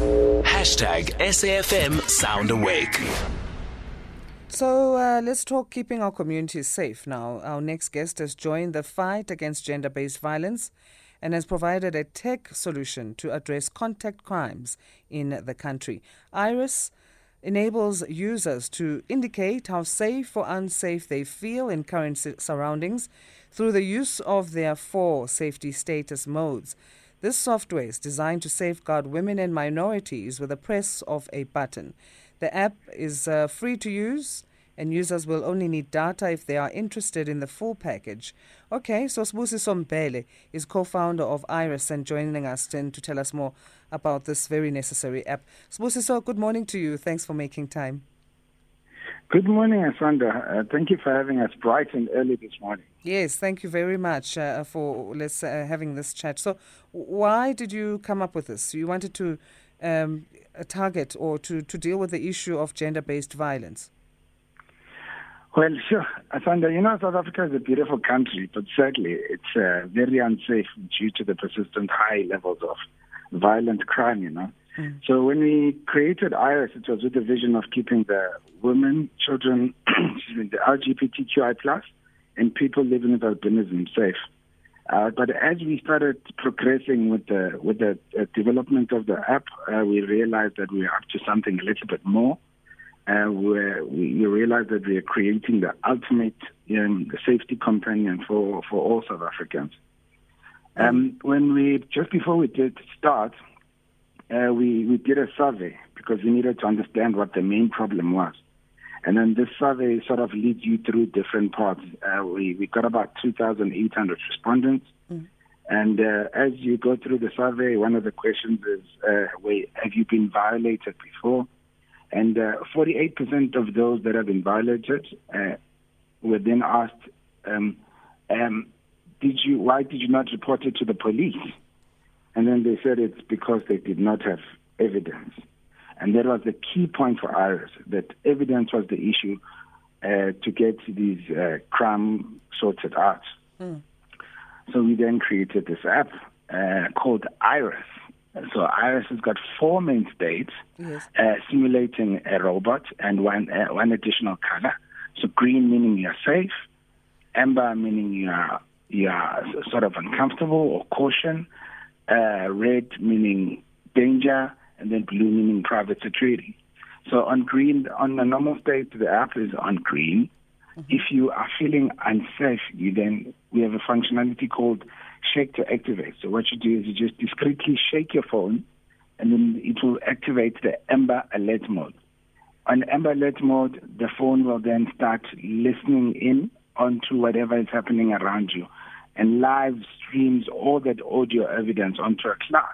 Hashtag SAFM Sound Awake. So uh, let's talk keeping our communities safe now. Our next guest has joined the fight against gender based violence and has provided a tech solution to address contact crimes in the country. Eyerus enables users to indicate how safe or unsafe they feel in current surroundings through the use of their four safety status modes. This software is designed to safeguard women and minorities with a press of a button. The app is uh, free to use and users will only need data if they are interested in the full package. Okay, so Sibusiso Mbhele is co-founder of Eyerus and joining us then to tell us more about this very necessary app. Sibusiso, good morning to you. Thanks for making time. Good morning, Asanda. Uh, thank you for having us bright and early this morning. Yes, thank you very much uh, for let's uh, having this chat. So, why did you come up with this? You wanted to um, target or to, to deal with the issue of gender-based violence. Well, sure. Asanda, you know, South Africa is a beautiful country, but sadly, it's uh, very unsafe due to the persistent high levels of violent crime, you know. Mm. So when we created Eyerus, it was with the vision of keeping the women, children, the LGBTQI plus, and people living with albinism safe. Uh, but as we started progressing with the with the uh, development of the app, uh, we realized that we are up to something a little bit more uh, where we, we realized that we are creating the ultimate um, safety companion for, for all South Africans. Um, when we just before we did start, uh, we we did a survey because we needed to understand what the main problem was, and then this survey sort of leads you through different parts. Uh, we we got about 2,800 respondents, mm. and uh, as you go through the survey, one of the questions is, uh, have you been violated before?" And uh, 48% of those that have been violated uh, were then asked, um, um, "Did you? Why did you not report it to the police?" And then they said it's because they did not have evidence. And that was the key point for Eyerus, that evidence was the issue uh, to get these uh, crime sorted out. Mm. So we then created this app uh, called Eyerus. So Eyerus has got four main states, yes. uh, simulating a robot and one uh, one additional color. So green meaning you're safe, amber meaning you're you're sort of uncomfortable or caution, uh, red meaning danger, and then blue meaning private security. So on green, on a normal state, the app is on green. Mm-hmm. If you are feeling unsafe, you then we have a functionality called shake to activate. So what you do is you just discreetly shake your phone, and then it will activate the Amber Alert mode. On Amber Alert mode, the phone will then start listening in onto whatever is happening around you, and live streams all that audio evidence onto a cloud.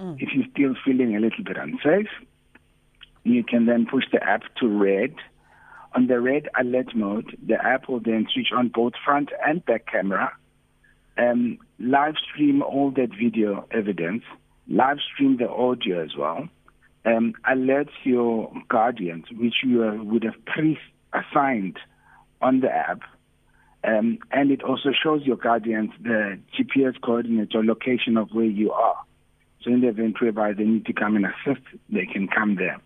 Mm. If you're still feeling a little bit unsafe, you can then push the app to red. On the red alert mode, the app will then switch on both front and back camera um, live stream all that video evidence, live stream the audio as well, um, alerts your guardians, which you uh, would have pre-assigned on the app, um, and it also shows your guardians the GPS coordinates or location of where you are. So in the event whereby they need to come and assist, they can come there.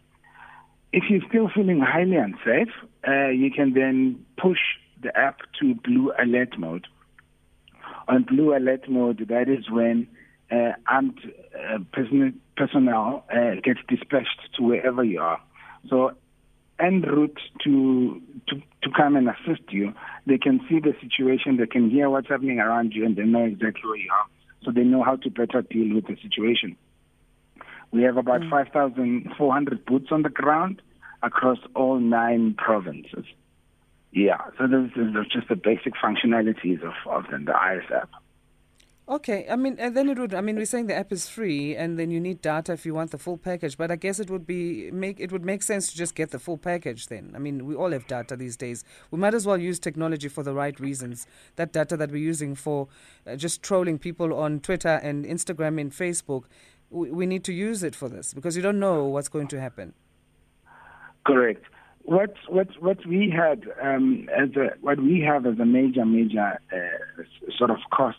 If you're still feeling highly unsafe, uh, you can then push the app to blue alert mode on blue alert mode, that is when uh, armed uh, person, personnel uh, gets dispatched to wherever you are. So, en route to, to to come and assist you, they can see the situation, they can hear what's happening around you, and they know exactly where you are. So they know how to better deal with the situation. We have about mm. 5,400 boots on the ground across all nine provinces. Yeah, so those are just the basic functionalities of, of the, the Eyerus app. Okay, I mean, and then it would. I mean, we're saying the app is free, and then you need data if you want the full package. But I guess it would be make it would make sense to just get the full package. Then, I mean, we all have data these days. We might as well use technology for the right reasons. That data that we're using for uh, just trolling people on Twitter and Instagram and Facebook, we, we need to use it for this because you don't know what's going to happen. Correct. What what what we had um, as a, what we have as a major major uh, sort of cost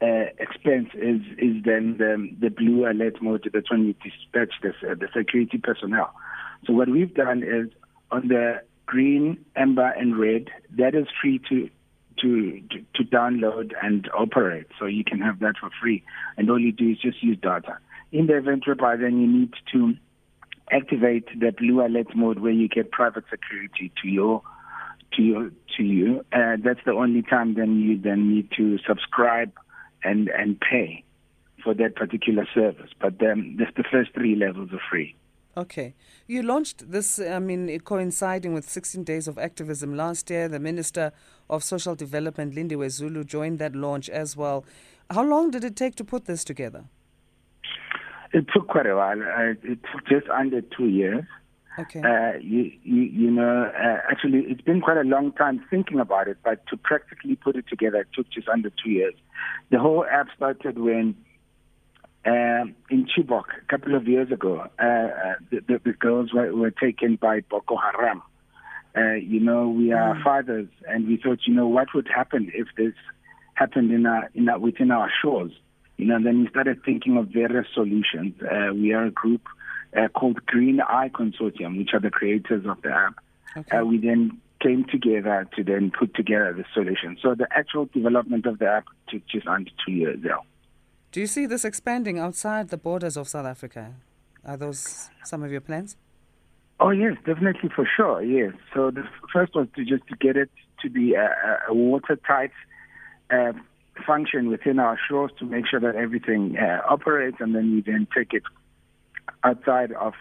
uh, expense is is then the, the blue alert mode that's when you dispatch the, uh, the security personnel. So what we've done is on the green, amber, and red, that is free to to, to, to download and operate. So you can have that for free, and all you do is just use data. In the event whereby then you need to activate the blue alert mode where you get private security to your to your to you. Uh, that's the only time then you then need to subscribe and and pay for that particular service. But then just the first three levels are free. Okay. You launched this, I mean, coinciding with 16 days of activism last year. The Minister of Social Development, Lindiwe Zulu, joined that launch as well. How long did it take to put this together? It took quite a while. Uh, it took just under two years. Okay. Uh, you, you, you know, uh, actually, it's been quite a long time thinking about it, but to practically put it together, it took just under two years. The whole app started when uh, in Chibok a couple of years ago, uh, uh, the, the, the, girls were, were, taken by Boko Haram. Uh, you know, we are mm. fathers, and we thought, you know, what would happen if this happened in our, in our, within our shores? You know, then we started thinking of various solutions. Uh, we are a group uh, called Green Eye Consortium, which are the creators of the app. Okay. we then came together to then put together the solution. So the actual development of the app took just under two years now. Do you see this expanding outside the borders of South Africa? Are those some of your plans? Oh yes, definitely for sure. Yes. So the first was to just to get it to be a, a watertight uh, function within our shores to make sure that everything uh, operates, and then we then take it outside of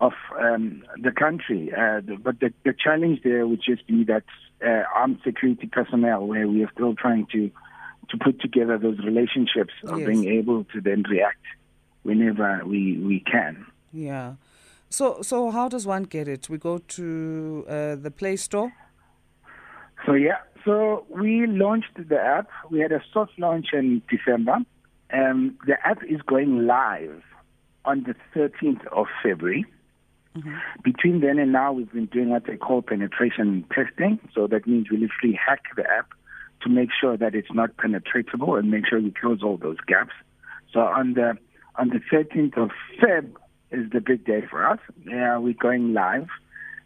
of um, the country. Uh, the, but the, the challenge there would just be that uh, armed security personnel, where we are still trying to to put together those relationships of yes. being able to then react whenever we, we can. Yeah. So, so how does one get it? We go to uh, the Play Store. So yeah, so we launched the app. We had a soft launch in December. Um, the app is going live on the 13th of February. Mm-hmm. Between then and now, we've been doing what they call penetration testing. So that means we literally hack the app to make sure that it's not penetratable and make sure we close all those gaps. So on the on the 13th of Feb is the big day for us. Yeah, we're going live.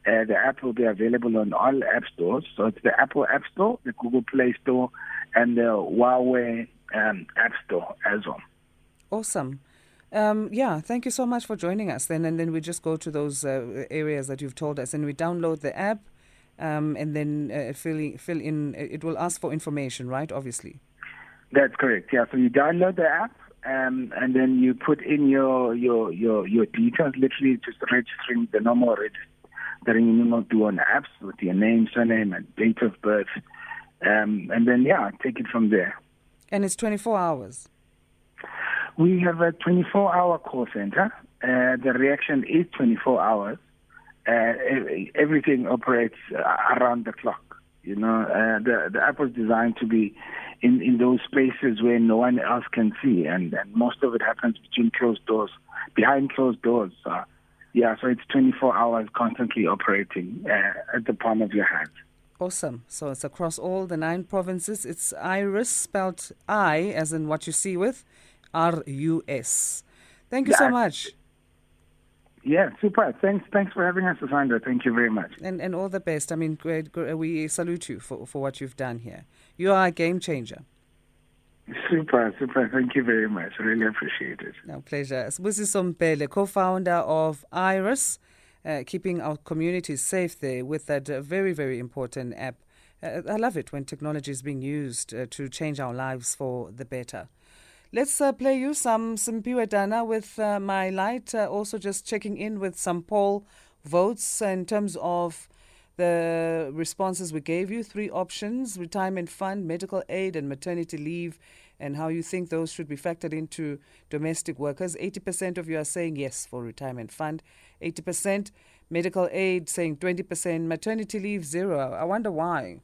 Uh, the app will be available on all app stores. So it's the Apple App Store, the Google Play Store, and the Huawei um, App Store as well. Awesome. Um, yeah, thank you so much for joining us. Then and then we just go to those uh, areas that you've told us, and we download the app um, and then uh, fill, fill in, uh, it will ask for information, right? Obviously. That's correct. Yeah. So you download the app, um, and then you put in your your your your details, literally just registering the normal registering you know do on apps with your name, surname, and date of birth, um, and then yeah, take it from there. And it's 24 hours. We have a 24-hour call center. Uh, the reaction is 24 hours uh, everything operates around the clock. You know, uh, the the app was designed to be in in those spaces where no one else can see, and, and most of it happens between closed doors, behind closed doors. Uh, yeah, so it's 24 hours constantly operating uh, at the palm of your hand. Awesome. So it's across all the nine provinces. It's Eyerus, spelled I as in what you see with R U S. Thank you yeah, so much. Yeah, super. Thanks, thanks for having us, Sandra. Thank you very much. And and all the best. I mean, great, great, we salute you for, for what you've done here. You are a game changer. Super, super. Thank you very much. Really appreciate it. No pleasure. Sibusiso Mbhele, co-founder of Eyerus, uh, keeping our communities safe there with that uh, very, very important app. Uh, I love it when technology is being used uh, to change our lives for the better. Let's uh, play you some Simphiwe Dana with uh, My Light. Uh, also, just checking in with some poll votes in terms of the responses we gave you. Three options retirement fund, medical aid, and maternity leave, and how you think those should be factored into domestic workers. 80% of you are saying yes for retirement fund, 80% medical aid saying 20%, maternity leave zero. I wonder why.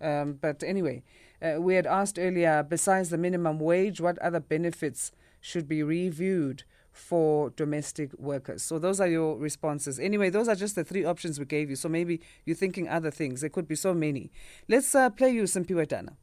Um, but anyway, uh, we had asked earlier, besides the minimum wage, what other benefits should be reviewed for domestic workers? So those are your responses. Anyway, those are just the three options we gave you. So maybe you're thinking other things. There could be so many. Let's uh, play you some Piwetana.